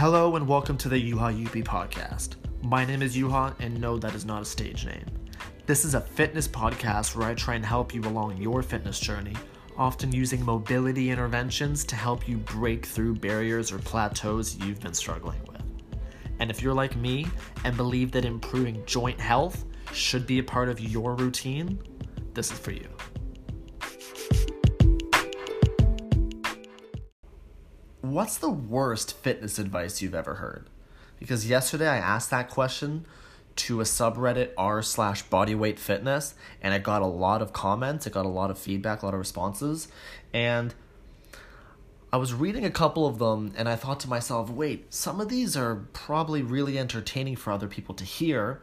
Hello and welcome to the Juha Juppi podcast. My name is Yuha, and no, that is not a stage name. This is a fitness podcast where I try and help you along your fitness journey, often using mobility interventions to help you break through barriers or plateaus you've been struggling with. And if you're like me and believe that improving joint health should be a part of your routine, this is for you. What's the worst fitness advice you've ever heard? Because yesterday I asked that question to a subreddit r slash bodyweight fitness and I got a lot of comments, I got a lot of feedback, a lot of responses, and I was reading a couple of them and I thought to myself, wait, some of these are probably really entertaining for other people to hear.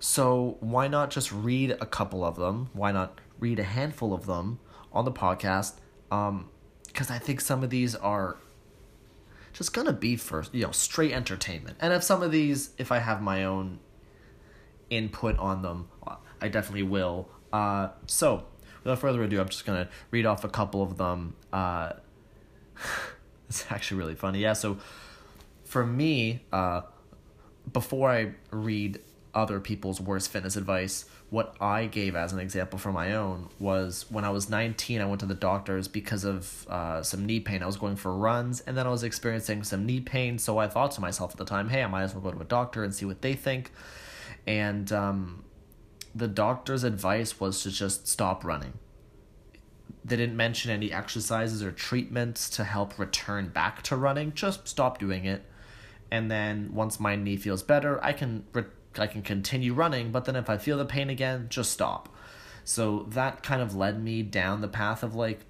So why not just read a couple of them? Why not read a handful of them on the podcast? Um, because I think some of these are just gonna be for you know straight entertainment. And if some of these, if I have my own input on them, I definitely will. Uh, so without further ado, I'm just gonna read off a couple of them. Uh, it's actually really funny. Yeah. So for me, uh, before I read other people's worst fitness advice, what I gave as an example for my own was when I was 19, I went to the doctors because of uh, some knee pain. I was going for runs and then I was experiencing some knee pain. So I thought to myself at the time, hey, I might as well go to a doctor and see what they think. And um, the doctor's advice was to just stop running. They didn't mention any exercises or treatments to help return back to running. Just stop doing it. And then once my knee feels better, I can I can continue running, but then if I feel the pain again, just stop. So that kind of led me down the path of like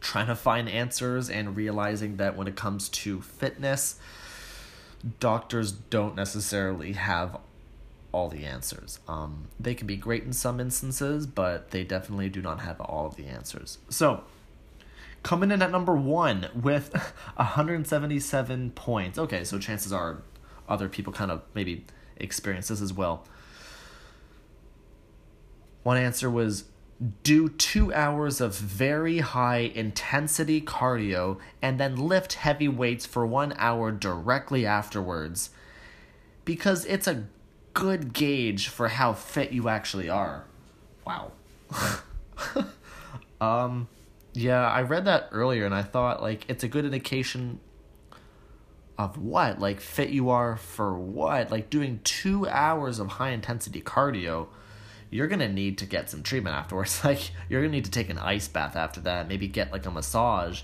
trying to find answers and realizing that when it comes to fitness, doctors don't necessarily have all the answers. Um, they can be great in some instances, but they definitely do not have all of the answers. So, coming in at number one with 177 points. Okay, so chances are other people kind of maybe experience this as well. One answer was do two hours of very high intensity cardio and then lift heavy weights for one hour directly afterwards because it's a good gauge for how fit you actually are. Wow. um yeah, I read that earlier and I thought like it's a good indication of what? Like fit you are for what? Like doing two hours of high intensity cardio, you're gonna need to get some treatment afterwards. Like you're gonna need to take an ice bath after that, maybe get like a massage,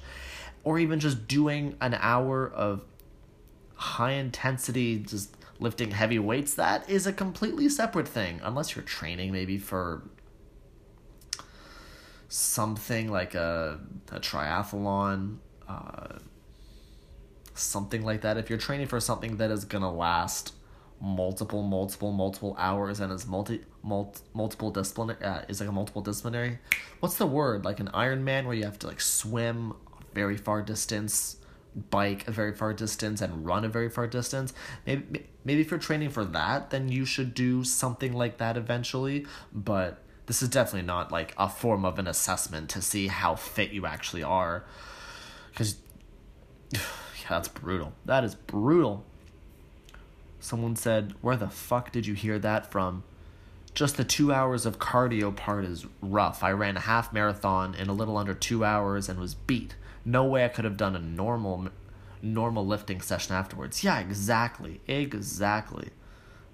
or even just doing an hour of high intensity just lifting heavy weights. That is a completely separate thing, unless you're training maybe for something like a a triathlon. Uh, something like that. If you're training for something that is gonna last multiple, multiple, multiple hours and is multi, multi multiple disciplinary, uh, is like a multiple disciplinary. What's the word? Like an Ironman where you have to like swim a very far distance, bike a very far distance, and run a very far distance. Maybe maybe if you're training for that, then you should do something like that eventually. But this is definitely not like a form of an assessment to see how fit you actually are, because that's brutal. That is brutal. Someone said, Where the fuck did you hear that from? Just the two hours of cardio part is rough. I ran a half marathon in a little under two hours and was beat. No way I could have done a normal normal lifting session afterwards. Yeah, exactly. Exactly.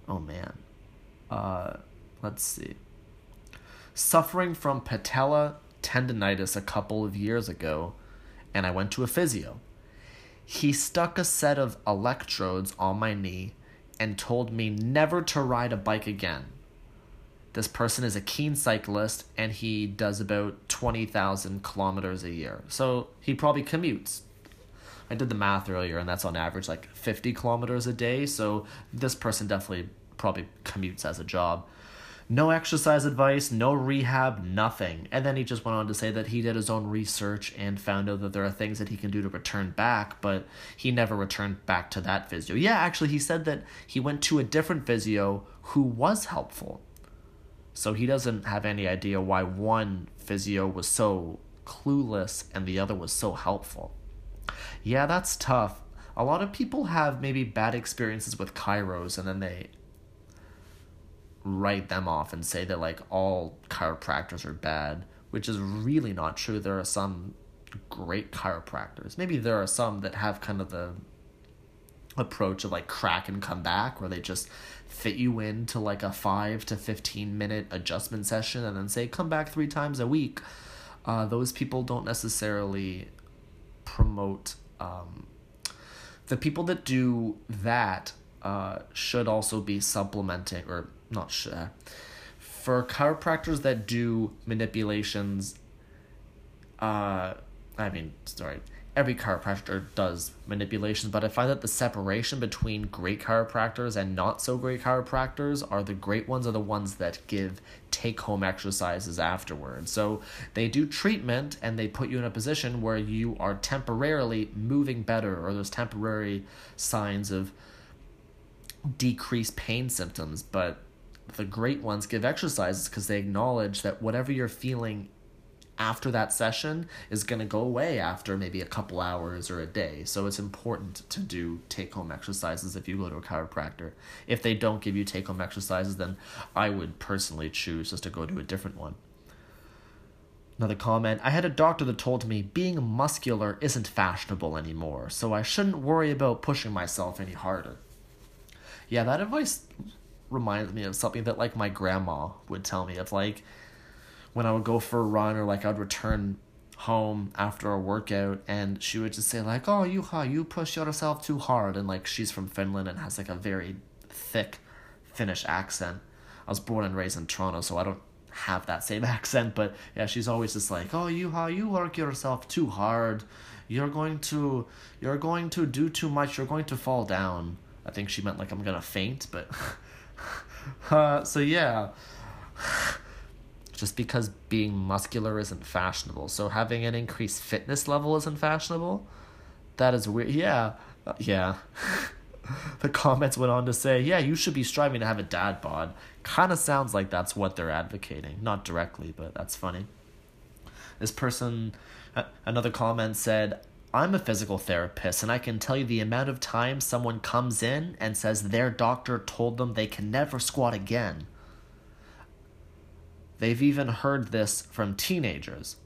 Oh man. Uh let's see. Suffering from patella tendonitis a couple of years ago, and I went to a physio. He stuck a set of electrodes on my knee and told me never to ride a bike again. This person is a keen cyclist and he does about 20,000 kilometers a year. So he probably commutes. I did the math earlier and that's on average like 50 kilometers a day. So this person definitely probably commutes as a job no exercise advice, no rehab, nothing. And then he just went on to say that he did his own research and found out that there are things that he can do to return back, but he never returned back to that physio. Yeah, actually, he said that he went to a different physio who was helpful. So he doesn't have any idea why one physio was so clueless and the other was so helpful. Yeah, that's tough. a lot of people have maybe bad experiences with chiros and then they write them off and say that like all chiropractors are bad, which is really not true. There are some great chiropractors. Maybe there are some that have kind of the approach of like crack and come back where they just fit you into like a 5 to 15 minute adjustment session and then say come back 3 times a week. Uh, those people don't necessarily promote um, the people that do that uh, should also be supplementing or not sure. For chiropractors that do manipulations uh i mean sorry every chiropractor does manipulations but i find that the separation between great chiropractors and not so great chiropractors are the great ones are the ones that give take home exercises afterwards. So they do treatment and they put you in a position where you are temporarily moving better or there's temporary signs of decreased pain symptoms but the great ones give exercises because they acknowledge that whatever you're feeling after that session is going to go away after maybe a couple hours or a day. So it's important to do take home exercises if you go to a chiropractor. If they don't give you take home exercises, then I would personally choose just to go to a different one. Another comment I had a doctor that told me being muscular isn't fashionable anymore, so I shouldn't worry about pushing myself any harder. Yeah, that advice reminds me of something that like my grandma would tell me of like when I would go for a run or like I'd return home after a workout and she would just say like oh you ha you push yourself too hard. And like she's from Finland and has like a very thick Finnish accent. I was born and raised in Toronto so I don't have that same accent but yeah she's always just like oh you ha you work yourself too hard. You're going to you're going to do too much. You're going to fall down. I think she meant like I'm gonna faint but Uh, so yeah, just because being muscular isn't fashionable, so having an increased fitness level isn't fashionable. That is weird. Yeah, uh, yeah. the comments went on to say, yeah, you should be striving to have a dad bod. Kind of sounds like that's what they're advocating. Not directly, but that's funny. This person, another comment said, I'm a physical therapist, and I can tell you the amount of times someone comes in and says their doctor told them they can never squat again. They've even heard this from teenagers.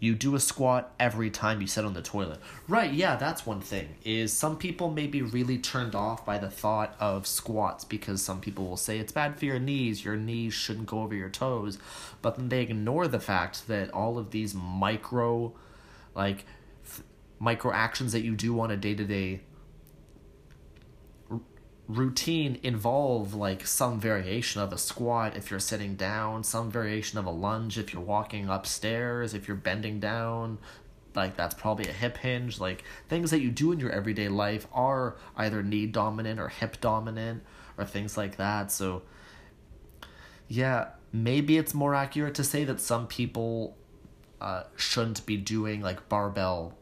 You do a squat every time you sit on the toilet. Right, yeah, that's one thing. Is some people may be really turned off by the thought of squats because some people will say it's bad for your knees, your knees shouldn't go over your toes, but then they ignore the fact that all of these micro like micro actions that you do on a day to day routine involve like some variation of a squat if you're sitting down, some variation of a lunge if you're walking upstairs, if you're bending down, like that's probably a hip hinge. Like things that you do in your everyday life are either knee dominant or hip dominant or things like that. So yeah, maybe it's more accurate to say that some people uh, shouldn't be doing like barbell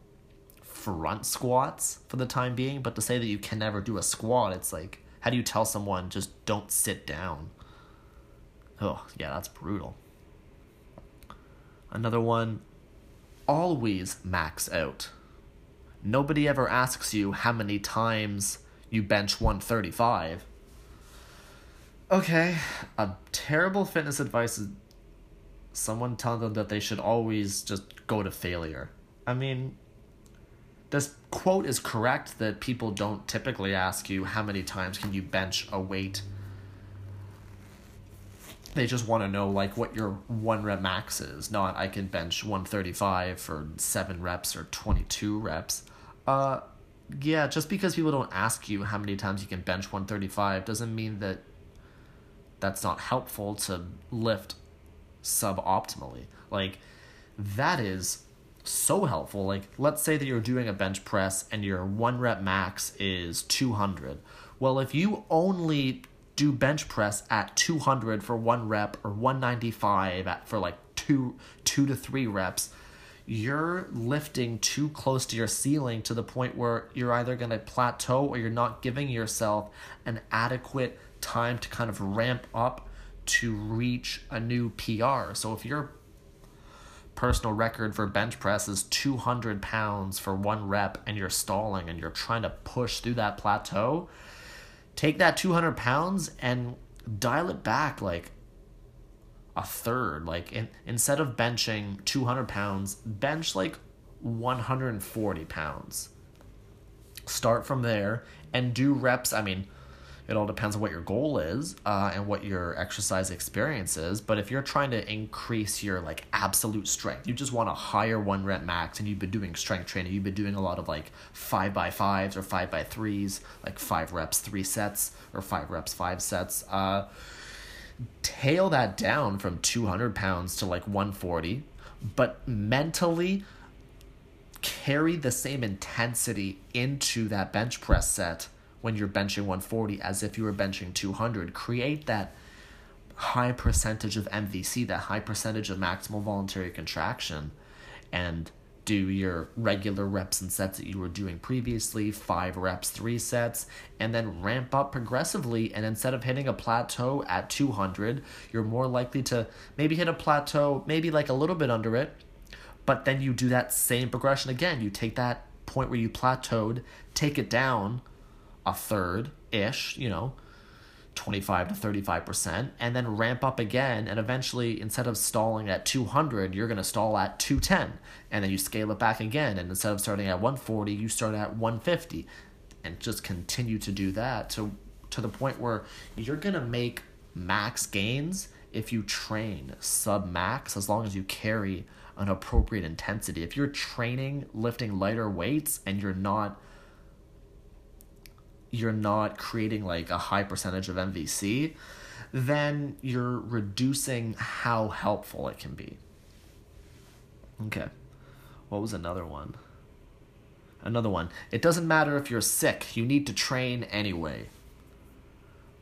front squats for the time being, but to say that you can never do a squat, it's like, how do you tell someone just don't sit down? Oh, yeah, that's brutal. Another one, always max out. Nobody ever asks you how many times you bench 135. Okay, a terrible fitness advice is someone telling them that they should always just go to failure. I mean, this quote is correct that people don't typically ask you how many times can you bench a weight. They just want to know like what your one rep max is, not I can bench 135 for 7 reps or 22 reps. Uh yeah, just because people don't ask you how many times you can bench 135 doesn't mean that that's not helpful to lift suboptimally. Like that is so helpful. Like, let's say that you're doing a bench press and your one rep max is 200. Well, if you only do bench press at 200 for one rep or 195 at, for like two two to three reps, you're lifting too close to your ceiling to the point where you're either going to plateau or you're not giving yourself an adequate time to kind of ramp up to reach a new PR. So if you're personal record for bench press is 200 pounds for one rep and you're stalling and you're trying to push through that plateau, take that 200 pounds and dial it back like a third. Like in, instead of benching 200 pounds, bench like 140 pounds. Start from there and do reps. I mean, it all depends on what your goal is uh, and what your exercise experience is. But if you're trying to increase your like absolute strength, you just want a higher one rep max, and you've been doing strength training, you've been doing a lot of like five by fives or five by threes, like five reps, three sets, or five reps, five sets. Uh, tail that down from 200 pounds to like 140, but mentally carry the same intensity into that bench press set when you're benching 140 as if you were benching 200. Create that high percentage of MVC, that high percentage of maximal voluntary contraction, and do your regular reps and sets that you were doing previously, five reps, three sets, and then ramp up progressively. And instead of hitting a plateau at 200, you're more likely to maybe hit a plateau, maybe like a little bit under it, but then you do that same progression again. You take that point where you plateaued, take it down a third ish, you know, 25 to 35%, and then ramp up again. And eventually, instead of stalling at 200, you're going to stall at 210. And then you scale it back again. And instead of starting at 140, you start at 150. And just continue to do that to, to the point where you're going to make max gains if you train sub max as long as you carry an appropriate intensity. If you're training lifting lighter weights and you're not you're not creating like a high percentage of MVC, then you're reducing how helpful it can be. Okay. What was another one? Another one. It doesn't matter if you're sick, you need to train anyway.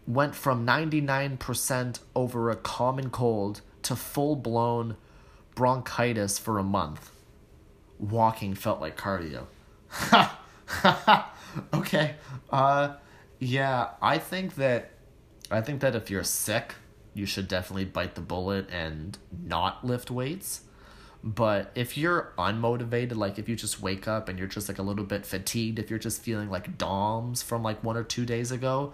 Went from 99% over a common cold to full blown bronchitis for a month. Walking felt like cardio. okay. Uh yeah, I think that I think that if you're sick, you should definitely bite the bullet and not lift weights. But if you're unmotivated, like if you just wake up and you're just like a little bit fatigued, if you're just feeling like DOMS from like one or two days ago,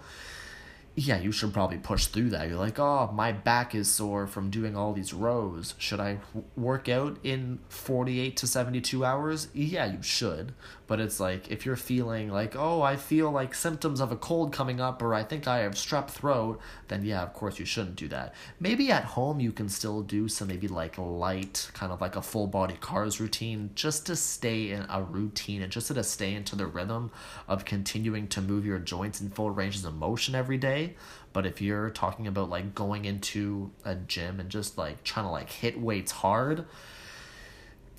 yeah, you should probably push through that. You're like, oh, my back is sore from doing all these rows. Should I work out in 48 to 72 hours? Yeah, you should. But it's like, if you're feeling like, oh, I feel like symptoms of a cold coming up, or I think I have strep throat, then yeah, of course you shouldn't do that. Maybe at home you can still do some maybe like light, kind of like a full body CARs routine, just to stay in a routine and just to stay into the rhythm of continuing to move your joints in full ranges of motion every day but if you're talking about like going into a gym and just like trying to like hit weights hard,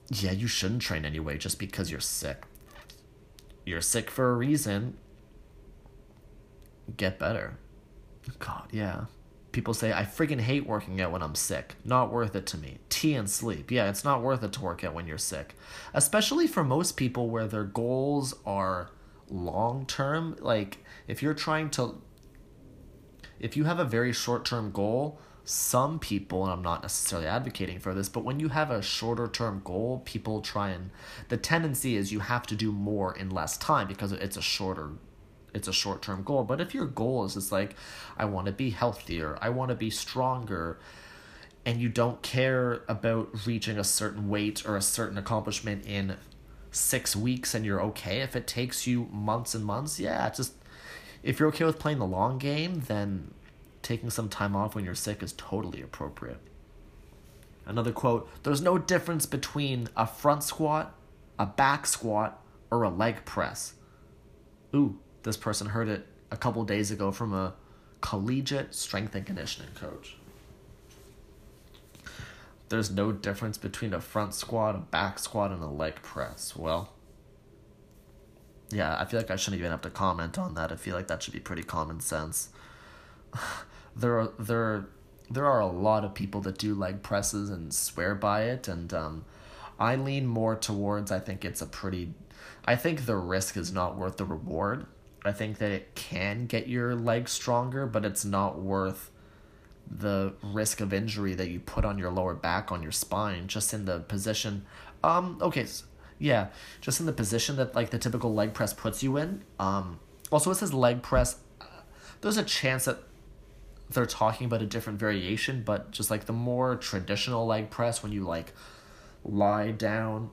yeah, you shouldn't train anyway just because you're sick. You're sick for a reason. Get better. God, yeah. People say, I freaking hate working out when I'm sick. Not worth it to me. Tea and sleep. Yeah, it's not worth it to work out when you're sick. Especially for most people where their goals are long term. Like, if you're trying to if you have a very short term goal, some people, and I'm not necessarily advocating for this, but when you have a shorter term goal, people try and the tendency is you have to do more in less time because it's a shorter it's a short term goal. But if your goal is just like, I want to be healthier, I want to be stronger, and you don't care about reaching a certain weight or a certain accomplishment in six weeks and you're okay if it takes you months and months, yeah, just if you're okay with playing the long game, then taking some time off when you're sick is totally appropriate. Another quote There's no difference between a front squat, a back squat, or a leg press. Ooh, this person heard it a couple days ago from a collegiate strength and conditioning coach. There's no difference between a front squat, a back squat, and a leg press. Well, yeah, I feel like I shouldn't even have to comment on that. I feel like that should be pretty common sense. there are there there are a lot of people that do leg presses and swear by it and um, I lean more towards I think it's a pretty I think the risk is not worth the reward. I think that it can get your legs stronger, but it's not worth the risk of injury that you put on your lower back on your spine just in the position um okay yeah just in the position that like the typical leg press puts you in um also it says leg press there's a chance that they're talking about a different variation but just like the more traditional leg press when you like lie down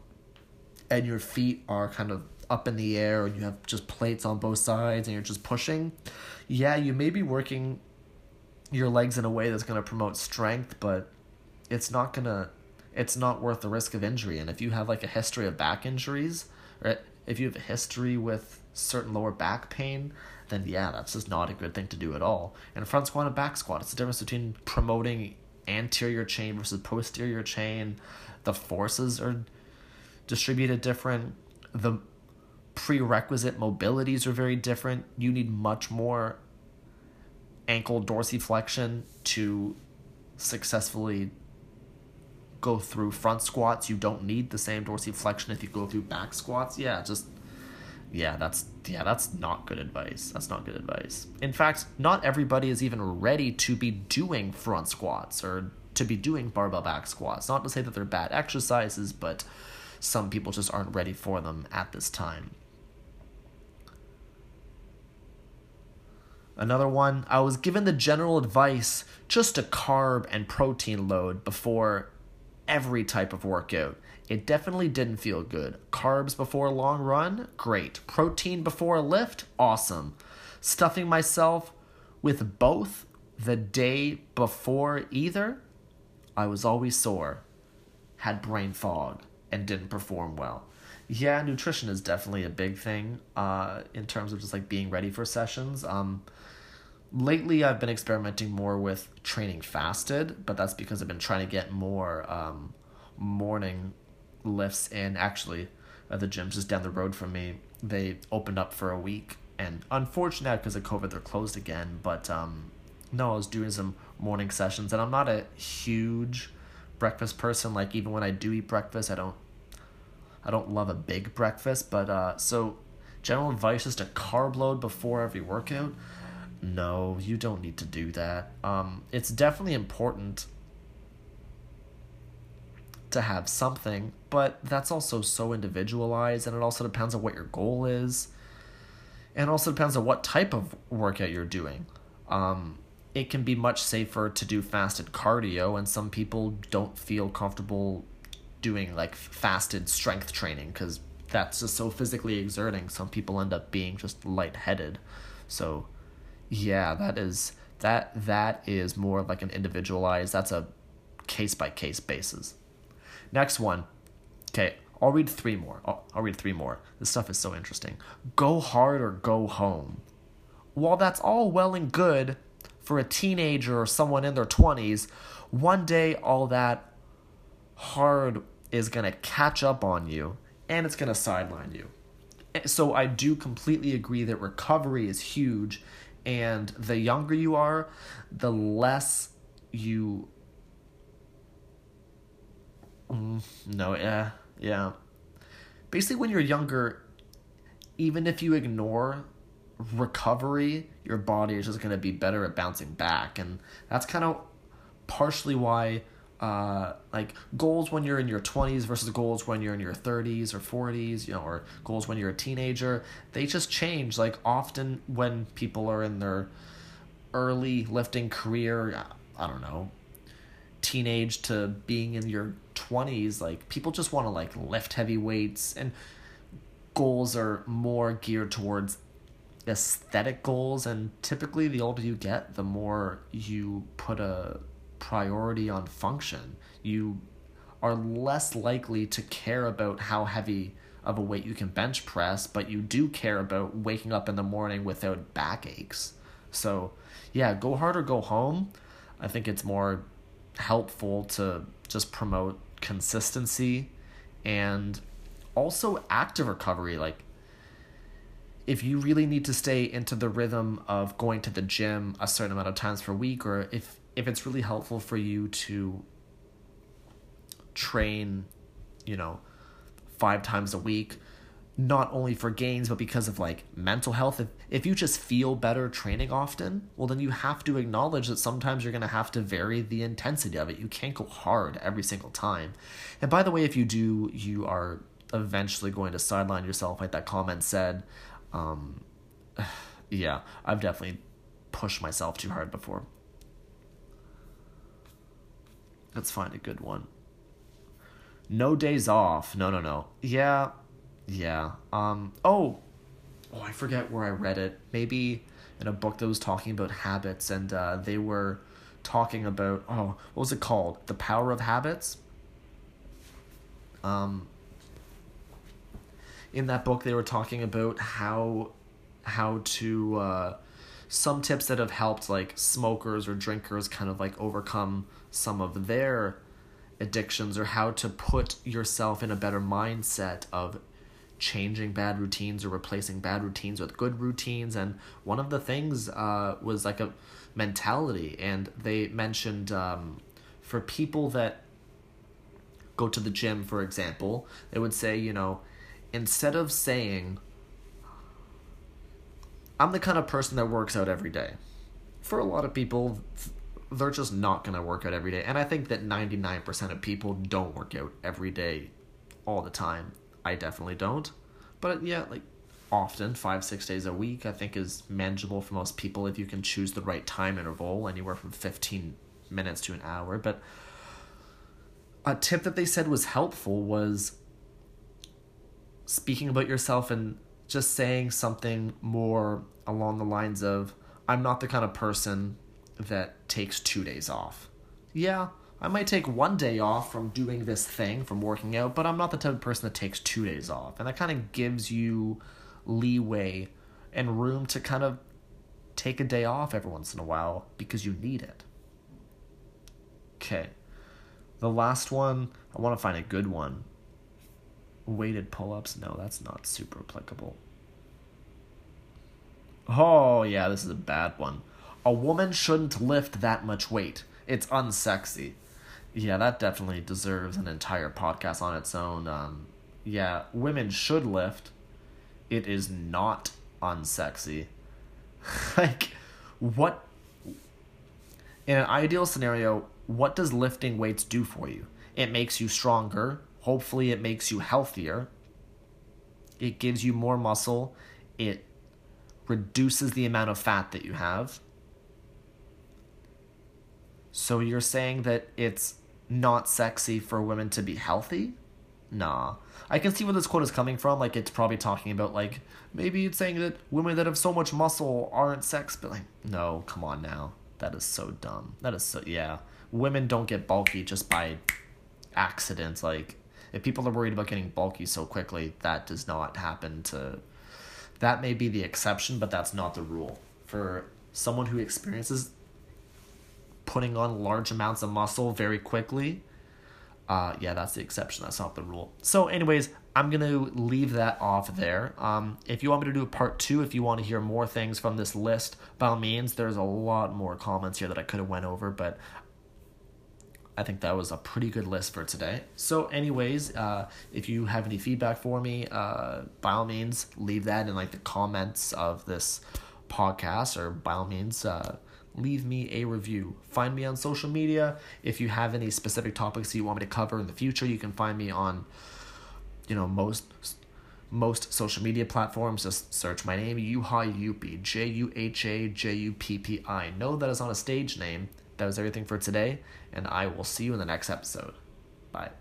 and your feet are kind of up in the air and you have just plates on both sides and you're just pushing yeah you may be working your legs in a way that's going to promote strength, but it's not going to it's not worth the risk of injury. And if you have like a history of back injuries, or if you have a history with certain lower back pain, then yeah, that's just not a good thing to do at all. And front squat and back squat, it's the difference between promoting anterior chain versus posterior chain. The forces are distributed different. The prerequisite mobilities are very different. You need much more ankle dorsiflexion to successfully go through front squats. You don't need the same dorsiflexion if you go through back squats. Yeah, just yeah, that's yeah, that's not good advice. That's not good advice. In fact, not everybody is even ready to be doing front squats or to be doing barbell back squats. Not to say that they're bad exercises, but some people just aren't ready for them at this time. Another one, I was given the general advice just to carb and protein load before every type of workout. It definitely didn't feel good. Carbs before a long run? Great. Protein before a lift? Awesome. Stuffing myself with both the day before either? I was always sore, had brain fog, and didn't perform well. Yeah, nutrition is definitely a big thing uh, in terms of just like being ready for sessions. Um, lately I've been experimenting more with training fasted, but that's because I've been trying to get more um, morning lifts in. Actually, at the gyms just down the road from me, they opened up for a week, and unfortunately because of COVID, they're closed again. But um, no, I was doing some morning sessions, and I'm not a huge breakfast person. Like even when I do eat breakfast, I don't, I don't love a big breakfast. But uh, so general advice is to carb load before every workout no, you don't need to do that. Um, it's definitely important to have something, but that's also so individualized, and it also depends on what your goal is, and also depends on what type of workout you're doing. Um, it can be much safer to do fasted cardio, and some people don't feel comfortable doing like fasted strength training because that's just so physically exerting. Some people end up being just lightheaded. So, yeah, that is that that is more like an individualized. That's a case by case basis. Next one. Okay, I'll read three more. I'll, I'll read three more. This stuff is so interesting. Go hard or go home. While that's all well and good for a teenager or someone in their 20s, one day all that hard is going to catch up on you and it's going to sideline you. Eh, so I do completely agree that recovery is huge and the younger you are, the less you. Mm, no, yeah, yeah. Basically, when you're younger, even if you ignore recovery, your body is just going to be better at bouncing back. And that's kind of partially why uh, like goals when you're in your 20s versus goals when you're in your 30s or 40s, you know, or goals when you're a teenager, they just change. Like often when people are in their early lifting career, I don't know, teenage to being in your 20s, like people just want to like lift heavy weights and goals are more geared towards aesthetic goals and typically the older you get the more you put a priority on function. You are less likely to care about how heavy of a weight you can bench press, but you do care about waking up in the morning without backaches. So, yeah, go hard or go home. I think it's more helpful to just promote consistency and also active recovery. Like, if you really need to stay into the rhythm of going to the gym a certain amount of times per week, or if if it's really helpful for you to train, you know, five times a week, not only for gains but because of like mental health if, if you just feel better training often well then you have to acknowledge that sometimes you're going to have to vary the intensity of it. You can't go hard every single time. And by the way if you do you are eventually going to sideline yourself like that comment said um, yeah i've definitely pushed myself too hard before let's find a good one no days off no no no yeah yeah. Um. Oh. Oh, I forget where I read it. Maybe in a book that was talking about habits, and uh, they were talking about oh, what was it called? The Power of Habits. Um. In that book, they were talking about how how to uh, some tips that have helped like smokers or drinkers kind of like overcome some of their addictions or how to put yourself in a better mindset of changing bad routines or replacing bad routines with good routines. And one of the things uh, was like a mentality and they mentioned um, for people that go to the gym for example they would say you know instead of saying i'm the kind of person that works out every day for a lot of people they're just not going to work out every day and i think that 99% of people don't work out every day all the time I definitely don't. But yeah, like often, five, six days a week, I think is manageable for most people if you can choose the right time interval, anywhere from 15 minutes to an hour. But a tip that they said was helpful was speaking about yourself and just saying something more along the lines of, I'm not the kind of person that takes two days off. Yeah, I might take one day off from doing this thing, from working out, but I'm not the type of person that takes two days off. And that kind of gives you leeway and room to kind of take a day off every once in a while because you need it. Okay. The last one, I want to find a good one. Weighted pull ups? No, that's not super applicable. Oh, yeah, this is a bad one. A woman shouldn't lift that much weight. It's unsexy. Yeah, that definitely deserves an entire podcast on its own. Um, yeah, women should lift. It is not unsexy. like, what? In an ideal scenario, what does lifting weights do for you? It makes you stronger. Hopefully, it makes you healthier. It gives you more muscle. It reduces the amount of fat that you have. So you're saying that it's not sexy for women to be healthy? Nah. I can see where this quote is coming from. Like, it's probably talking about, like, maybe it's saying that women that have so much muscle aren't sex, but, like, no, come on now. That is so dumb. That is so, yeah. Women don't get bulky just by accident. Like, if people are worried about getting bulky so quickly, that does not happen to. That may be the exception, but that's not the rule. For someone who experiences putting on large amounts of muscle very quickly. Uh, yeah, that's the exception. That's not the rule. So, anyways, I'm going to leave that off there. Um, if you want me to do a part two, if you want to hear more things from this list, by all means, there's a lot more comments here that I could have went over, but I think that was a pretty good list for today. So, anyways, uh, if you have any feedback for me, uh, by all means, leave that in like the comments of this podcast, or by all means, uh, leave me a review. Find me on social media. If you have any specific topics you want me to cover in the future, you can find me on, you know, most most social media platforms. Just search my name, Juha Juppi, J U H A J U P P I. Know that is not a stage name. That was everything for today, and I will see you in the next episode. Bye.